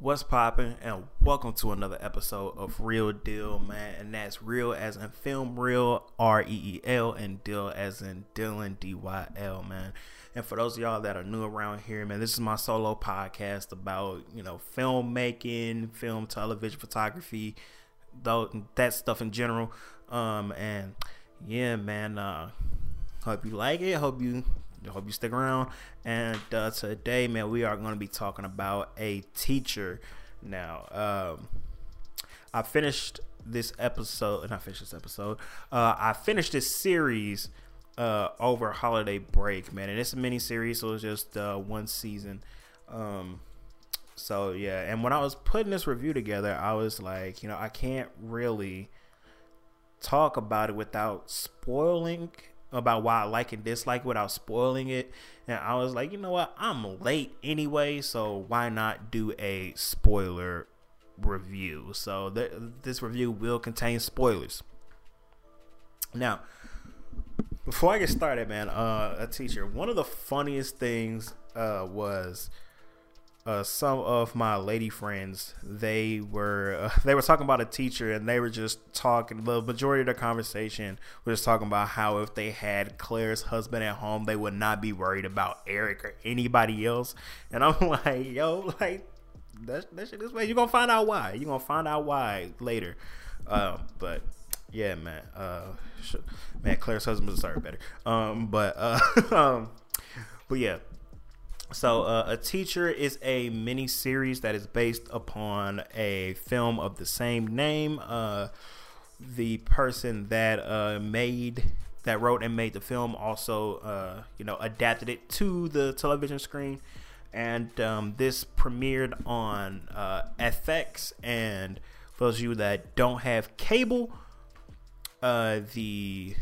What's poppin', and welcome to another episode of Reel Dyl, man. And that's reel as in film reel, R E E L, and deal as in Dylan, D Y L, man. And for those of y'all that are new around here, man, this is my solo podcast about, you know, filmmaking, film, television, photography, though that stuff in general. Um, and yeah, man, uh, hope you like it. Hope you hope you stick around. And uh, today, man, we are going to be talking about a teacher. Now, um, I finished this episode, not finished this episode. Uh, I finished this series uh, over holiday break, man, and it's a mini series, so it's just uh, one season. Um, so yeah, and when I was putting this review together, I was like, you know, I can't really talk about it without spoiling about why I like and dislike without spoiling it. And I was like, you know what? I'm late anyway, so why not do a spoiler review? So th- this review will contain spoilers. Now, before I get started, man, uh, a teacher. One of the funniest things uh, was uh, some of my lady friends they were uh, they were talking about a teacher and they were just talking the majority of the conversation was talking about how if they had claire's husband at home they would not be worried about eric or anybody else. And i'm like yo like that, that shit this way you're gonna find out why. You're gonna find out why later. Uh, but yeah man uh, man claire's husband deserved better. Um, but uh, um, but yeah so, uh, A Teacher is a mini series that is based upon a film of the same name. Uh, the person that uh, made that wrote and made the film also, uh, you know, adapted it to the television screen, and um, this premiered on uh, FX. And for those of you that don't have cable, uh, the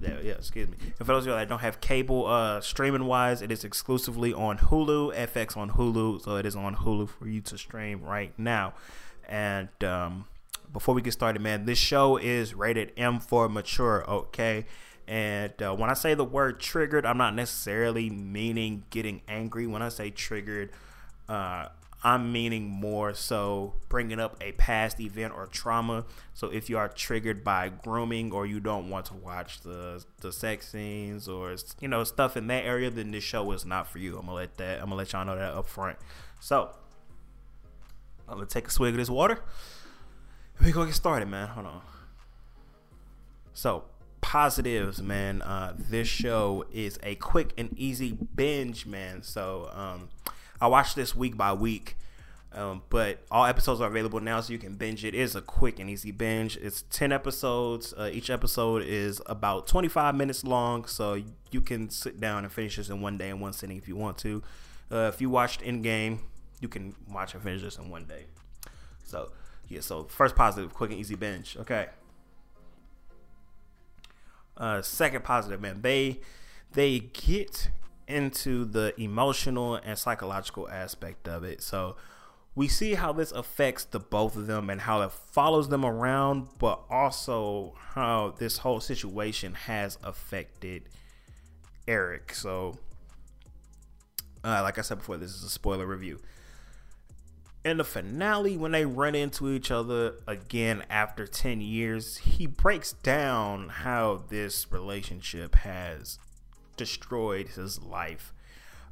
yeah, yeah, excuse me. And for those of you that don't have cable, uh, streaming wise, it is exclusively on Hulu, FX on Hulu, so it is on Hulu for you to stream right now. And um, before we get started, man, this show is rated M for mature, okay? And uh, when I say the word triggered, I'm not necessarily meaning getting angry. When I say triggered, uh, I'm meaning more so bringing up a past event or trauma. So if you are triggered by grooming or you don't want to watch the the sex scenes or you know stuff in that area, then this show is not for you. I'm gonna let that I'm gonna let y'all know that up front. So I'm gonna take a swig of this water. We gonna get started, man. Hold on. So positives, man. Uh, this show is a quick and easy binge, man. So um, I watch this week by week. Um, but all episodes are available now, so you can binge it. It is a quick and easy binge. It's ten episodes. Uh, each episode is about twenty five minutes long, so you can sit down and finish this in one day in one sitting if you want to. Uh, if you watched Endgame, you can watch and finish this in one day. So yeah, so first positive, quick and easy binge. Okay. Uh, second positive, man. They they get into the emotional and psychological aspect of it. So we see how this affects the both of them and how it follows them around, but also how this whole situation has affected Eric. So, uh, like I said before, this is a spoiler review. In the finale, when they run into each other again after 10 years, he breaks down how this relationship has destroyed his life.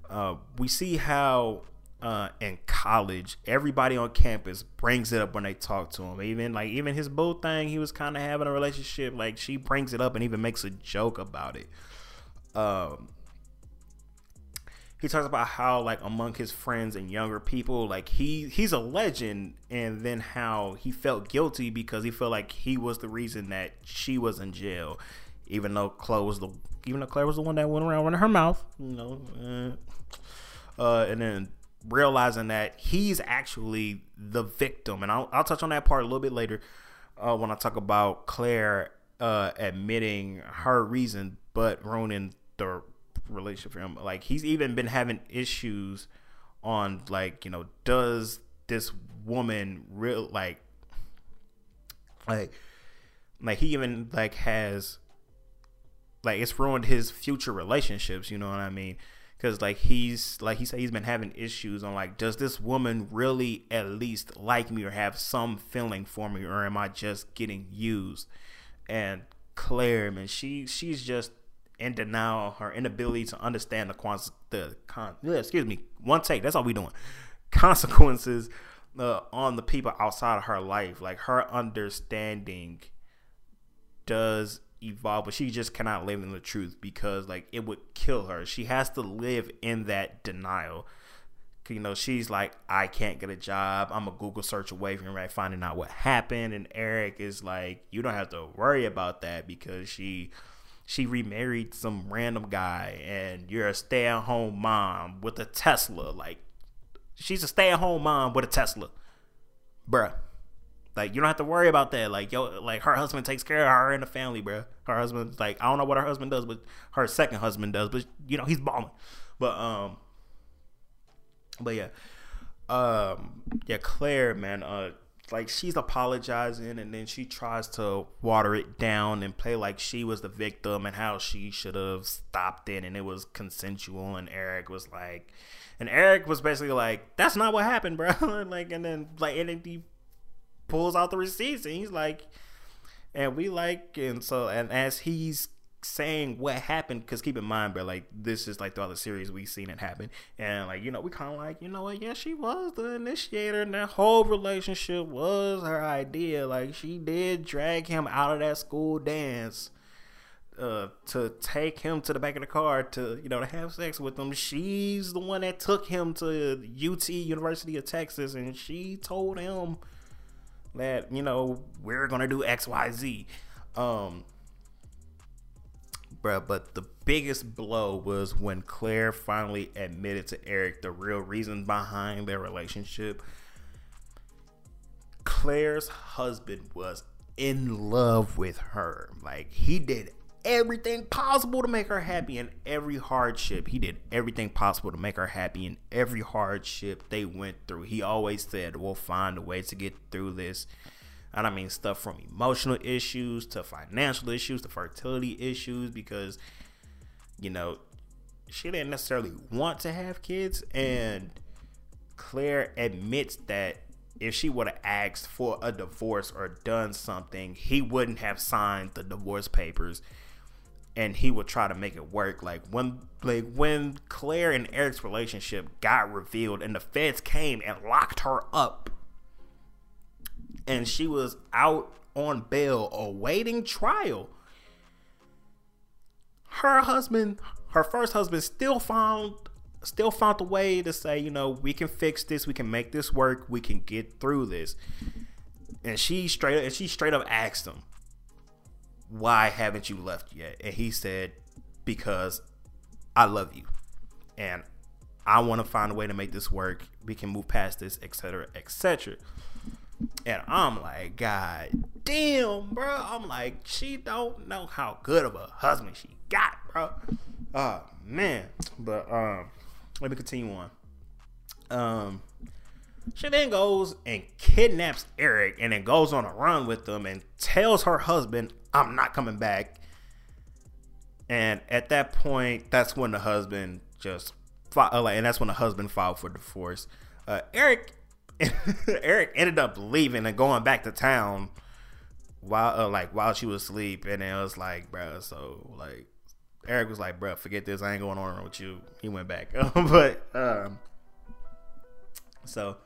Uh, we see how uh, in college, everybody on campus brings it up when they talk to him. Even like even his boo thing, he was kind of having a relationship. Like she brings it up and even makes a joke about it. Um, he talks about how like among his friends and younger people, like he he's a legend, and then how he felt guilty because he felt like he was the reason that she was in jail, even though Chloe was the even though Claire was the one that went around running her mouth, you know. Uh, uh, and then realizing that he's actually the victim, and I'll, I'll touch on that part a little bit later uh, when I talk about Claire uh, admitting her reason, but ruining the relationship for him. Like he's even been having issues on like you know does this woman real like like like he even like has like it's ruined his future relationships you know what i mean because like he's like he said he's been having issues on like does this woman really at least like me or have some feeling for me or am I just getting used? And Claire, man, she she's just in denial, her inability to understand the cons the con excuse me, one take. That's all we doing. Consequences uh, on the people outside of her life, like her understanding does evolve, but she just cannot live in the truth because like it would kill her. She has to live in that denial. You know, she's like, I can't get a job. I'm a Google search away from right finding out what happened. And Eric is like, you don't have to worry about that because she she remarried some random guy and you're a stay at home mom with a Tesla. Like she's a stay at home mom with a Tesla. Bruh. Like you don't have to worry about that. Like yo, like her husband takes care of her and the family, bro. Her husband's like I don't know what her husband does, but her second husband does. But you know he's balling. But um, but yeah, um, yeah, Claire, man, uh, like she's apologizing and then she tries to water it down and play like she was the victim and how she should have stopped it and it was consensual and Eric was like and Eric was basically like that's not what happened bro like and then like and then he pulls out the receipts and he's like, and we like, and so, and as he's saying what happened, because keep in mind, bro, like this is like throughout the series we've seen it happen, and like you know we kind of like you know what, yeah, she was the initiator, and that whole relationship was her idea. Like she did drag him out of that school dance. Uh, to take him to the back of the car to you know to have sex with him. She's the one that took him to UT University of Texas, and she told him that you know we're gonna do X Y Z. Um, bruh, but the biggest blow was when Claire finally admitted to Eric the real reason behind their relationship. Claire's husband was in love with her. Like he did everything possible to make her happy in every hardship. He did everything possible to make her happy in every hardship they went through. He always said, We'll find a way to get through this. And I mean stuff from emotional issues to financial issues to fertility issues because, you know, she didn't necessarily want to have kids. And Claire admits that if she would have asked for a divorce or done something, he wouldn't have signed the divorce papers and he would try to make it work. Like when like when Claire and Eric's relationship got revealed and the feds came and locked her up and she was out on bail awaiting trial. Her husband, her first husband still found still found a way to say, you know, we can fix this, we can make this work, we can get through this. And she straight and she straight up asked him, why haven't you left yet? And he said, because I love you. And I want to find a way to make this work. We can move past this, etc., etc. And I'm like, God damn, bro. I'm like, she don't know how good of a husband she got, bro. Oh man. But um, let me continue on. Um, she then goes and kidnaps Eric and then goes on a run with them and tells her husband, I'm not coming back. And at that point, that's when the husband just, uh, and that's when the husband filed for divorce. Uh, Eric, Eric ended up leaving and going back to town while, uh, like, while she was asleep. And it was like, bro, so like, Eric was like, bro, forget this. I ain't going on with you. He went back, but um, so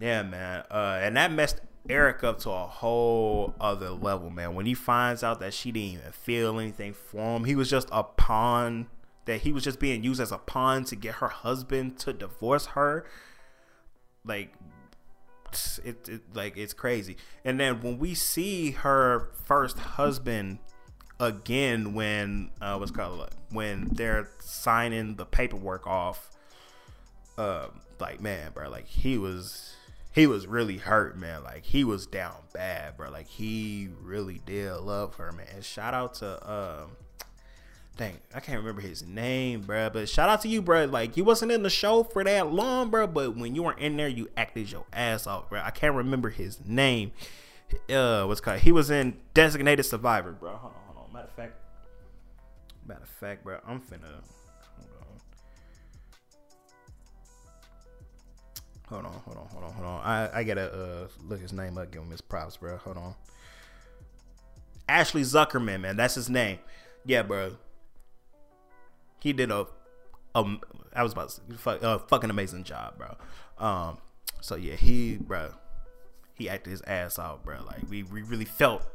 yeah, man. Uh, and that messed Eric up to a whole other level, man. When he finds out that she didn't even feel anything for him, he was just a pawn. That he was just being used as a pawn to get her husband to divorce her. Like, it, it like it's crazy. And then when we see her first husband again, when uh, what's called when they're signing the paperwork off, uh, like man, bro, like he was he was really hurt, man. Like he was down bad, bro. Like he really did love her, man. And shout out to um dang, I can't remember his name, bro. But shout out to you, bro. Like you wasn't in the show for that long, bro. But when you were in there, you acted your ass off, bro. I can't remember his name. Uh, what's called? He was in Designated Survivor, bro. Hold on, hold on. Matter of fact, matter of fact, bro. I'm finna. Hold on, hold on, hold on, hold on. I, I gotta uh, look his name up, give him his props, bro. Hold on. Ashley Zukerman, man, that's his name. Yeah, bro. He did a, um, I was about to say, a fucking amazing job, bro. Um, so yeah, he, bro, he acted his ass off, bro. Like we, we really felt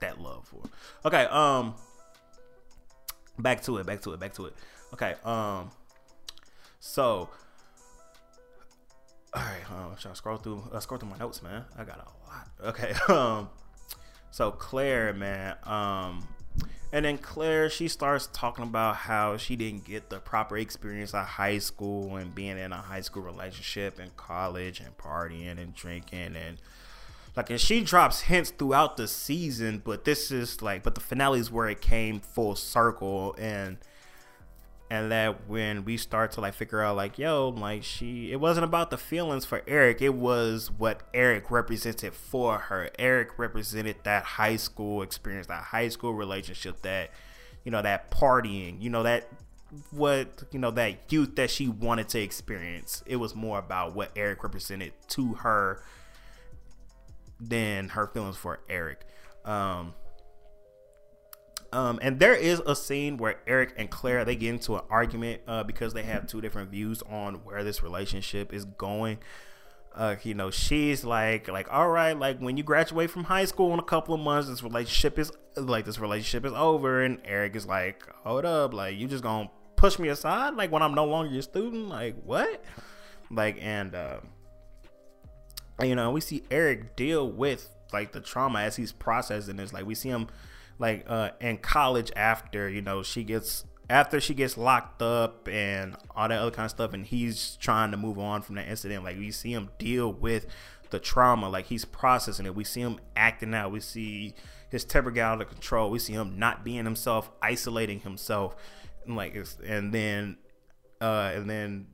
that love for. Him. Okay, um, back to it, back to it, back to it. Okay, um, so all right, um, should I scroll through? Uh, scroll through my notes, man. I got a lot. Okay, um, so Claire, man, um, and then Claire, she starts talking about how she didn't get the proper experience of high school and being in a high school relationship and college and partying and drinking and like and she drops hints throughout the season, but this is like but the finale is where it came full circle and and that when we start to like figure out like yo like she it wasn't about the feelings for eric. It was what eric represented for her. Eric represented that high school experience that high school relationship that you know that partying you know that what you know that youth that she wanted to experience. It was more about what eric represented to her than her feelings for eric. Um um, and there is a scene where Eric and Claire they get into an argument uh, because they have two different views on where this relationship is going. Uh, you know, she's like, like, all right, like when you graduate from high school in a couple of months, this relationship is like this relationship is over, and Eric is like, hold up, like you just gonna push me aside, like when I'm no longer your student, like what? Like, and uh, you know, we see Eric deal with like the trauma as he's processing this. Like we see him like uh, in college after you know she gets after she gets locked up and all that other kind of stuff and he's trying to move on from that incident like we see him deal with the trauma like he's processing it. We see him acting out. We see his temper get out of control. We see him not being himself isolating himself and like and then uh and then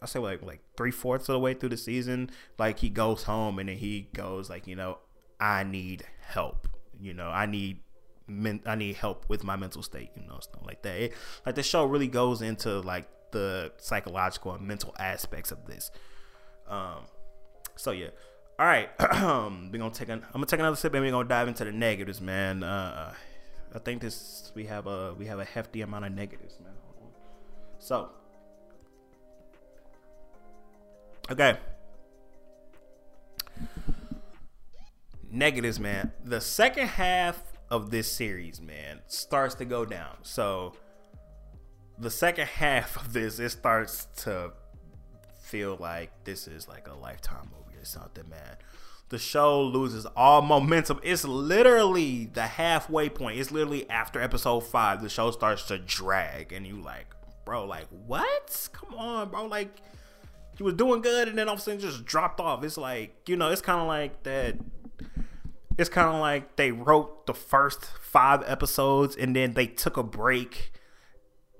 I say like like three fourths of the way through the season, like he goes home and then he goes like, you know, I need help. You know, I need men- I need help with my mental state. You know, stuff like that. It, like the show really goes into like the psychological and mental aspects of this. Um, so yeah. All right, we're gonna take an. I'm gonna take another sip and we're gonna dive into the negatives, man. Uh, I think this we have a we have a hefty amount of negatives, man. So, okay, negatives, man. The second half of this series, man, starts to go down. So the second half of this, it starts to feel like this is like a lifetime movie or something, man. The show loses all momentum. It's literally the halfway point. It's literally after episode five, the show starts to drag, and you like, bro, like what? Come on, bro, like he was doing good, and then all of a sudden just dropped off. It's like you know, it's kind of like that it's kind of like they wrote the first five episodes and then they took a break.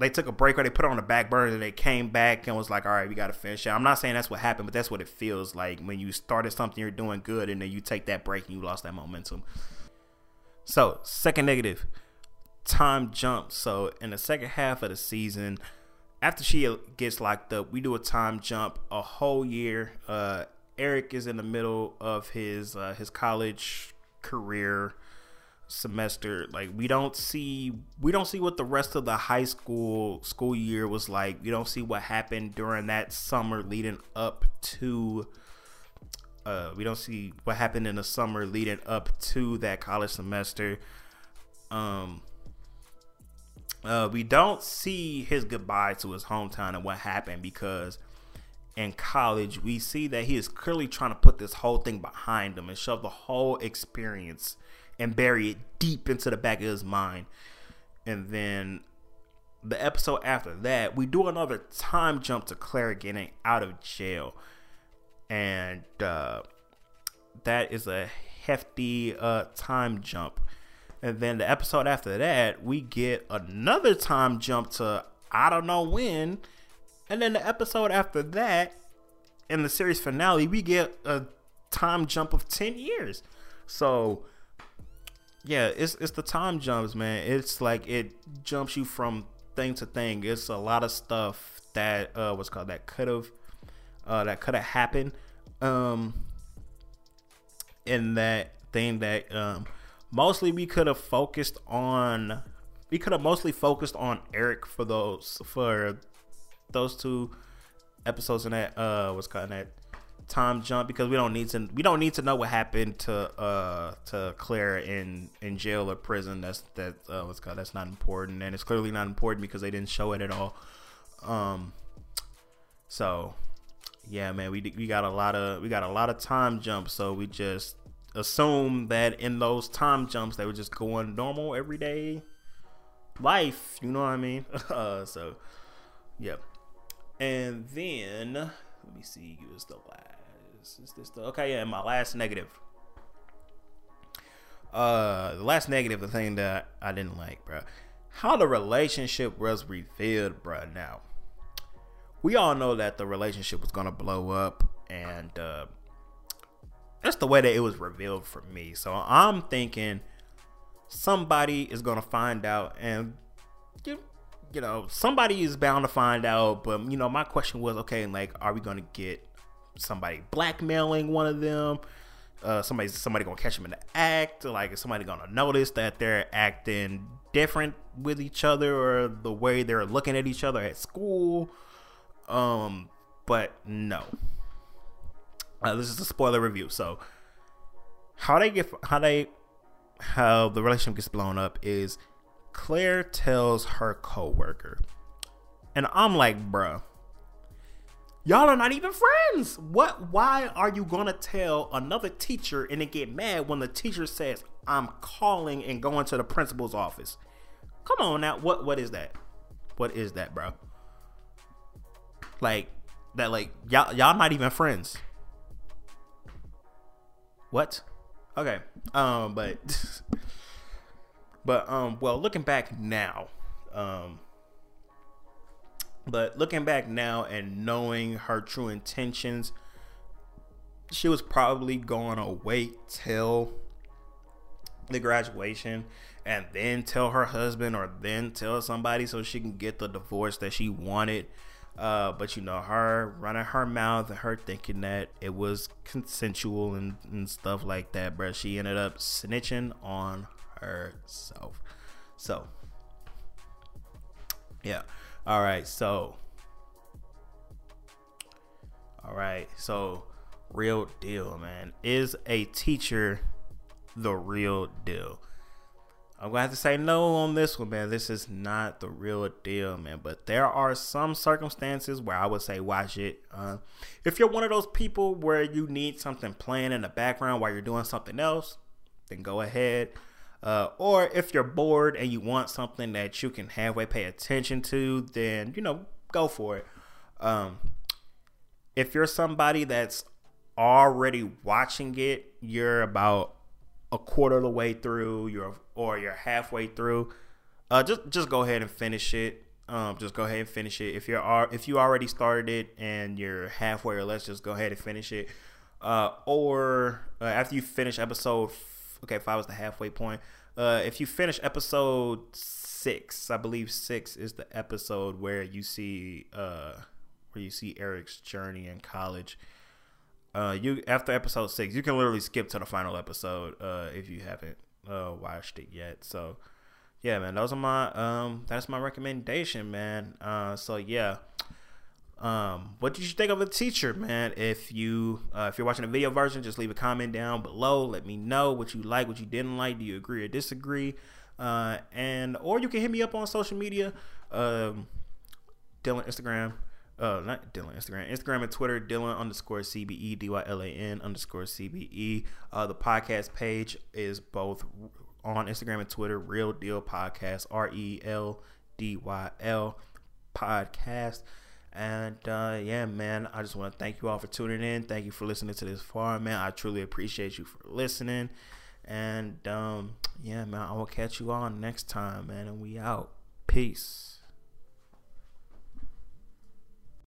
They took a break or they put it on the back burner and they came back and was like, all right, we got to finish it. I'm not saying that's what happened, but that's what it feels like when you started something, you're doing good, and then you take that break and you lost that momentum. So, second negative, time jump. So, in the second half of the season, after she gets locked up, we do a time jump a whole year. Uh, Eric is in the middle of his uh, his college career semester like we don't see we don't see what the rest of the high school school year was like. We don't see what happened during that summer leading up to uh we don't see what happened in the summer leading up to that college semester. Um uh we don't see his goodbye to his hometown and what happened because in college, we see that he is clearly trying to put this whole thing behind him and shove the whole experience and bury it deep into the back of his mind. And then the episode after that, we do another time jump to Claire getting out of jail. And uh, that is a hefty uh, time jump. And then the episode after that, we get another time jump to I don't know when and then the episode after that, in the series finale, we get a time jump of 10 years. So yeah, it's it's the time jumps, man. It's like it jumps you from thing to thing. It's a lot of stuff that uh what's called that could have uh, that could have happened um, in that thing that um, mostly we could have focused on we could have mostly focused on Eric for those for those two episodes in that uh what's called that time jump because we don't need to we don't need to know what happened to uh to Claire in in jail or prison. That's that uh, what's called that's not important and it's clearly not important because they didn't show it at all. Um, so yeah, man, we we got a lot of we got a lot of time jumps, so we just assume that in those time jumps they were just going normal everyday life. You know what I mean? Uh, so yep. And then let me see, is the last? Is this the okay? Yeah, my last negative. Uh, the last negative, the thing that I didn't like, bro, how the relationship was revealed, bro. Now, we all know that the relationship was gonna blow up, and uh, that's the way that it was revealed for me. So I'm thinking somebody is gonna find out, and you, know, somebody is bound to find out. But you know, my question was, okay, like, are we gonna get somebody blackmailing one of them? Uh, somebody somebody gonna catch them in the act? Like, is somebody gonna notice that they're acting different with each other, or the way they're looking at each other at school? Um, but no. Uh, this is a spoiler review, so how they get how they how the relationship gets blown up is Claire tells her coworker, and I'm like, bruh, y'all are not even friends. What? Why are you gonna tell another teacher and then get mad when the teacher says, "I'm calling and going to the principal's office"? Come on now, what? What is that? What is that, bro? Like that? Like y'all y'all not even friends. What? Okay. Um, but but um, well, looking back now, um, but looking back now and knowing her true intentions, she was probably going to wait till the graduation and then tell her husband or then tell somebody so she can get the divorce that she wanted uh, but you know, her running her mouth and her thinking that it was consensual and, and stuff like that, bro. She ended up snitching on herself. So, yeah. All right. So, all right. So, real deal, man. Is a teacher the real deal? I'm gonna have to say no on this one, man. This is not the real deal, man. But there are some circumstances where I would say watch it. Uh, if you're one of those people where you need something playing in the background while you're doing something else, then go ahead. Uh, or if you're bored and you want something that you can halfway pay attention to, then you know go for it. Um, if you're somebody that's already watching it, you're about a quarter of the way through, you're or you're halfway through, uh, just just go ahead and finish it. Um, just go ahead and finish it. If you're if you already started it and you're halfway or less, just go ahead and finish it. Uh, or uh, after you finish episode, okay, five was the halfway point. Uh, if you finish episode six, I believe six is the episode where you see uh, where you see Eric's journey in college uh, you after episode six, you can literally skip to the final episode uh, if you haven't uh, watched it yet. So, yeah, man, those are my um, that's my recommendation, man. Uh, so yeah, um, what did you think of the teacher, man? If you uh, if you're watching the video version, just leave a comment down below. Let me know what you like, what you didn't like. Do you agree or disagree? Uh, and or you can hit me up on social media, um, Dylan Instagram uh, not Dylan Instagram, Instagram and Twitter, Dylan underscore CBE, D Y L A N underscore CBE. Uh, the podcast page is both on Instagram and Twitter, Reel Dyl Podcast, R E L D Y L Podcast. And uh, yeah, man, I just want to thank you all for tuning in. Thank you for listening to this far, man. I truly appreciate you for listening. And um, yeah, man, I will catch you all next time, man. And we out. Peace.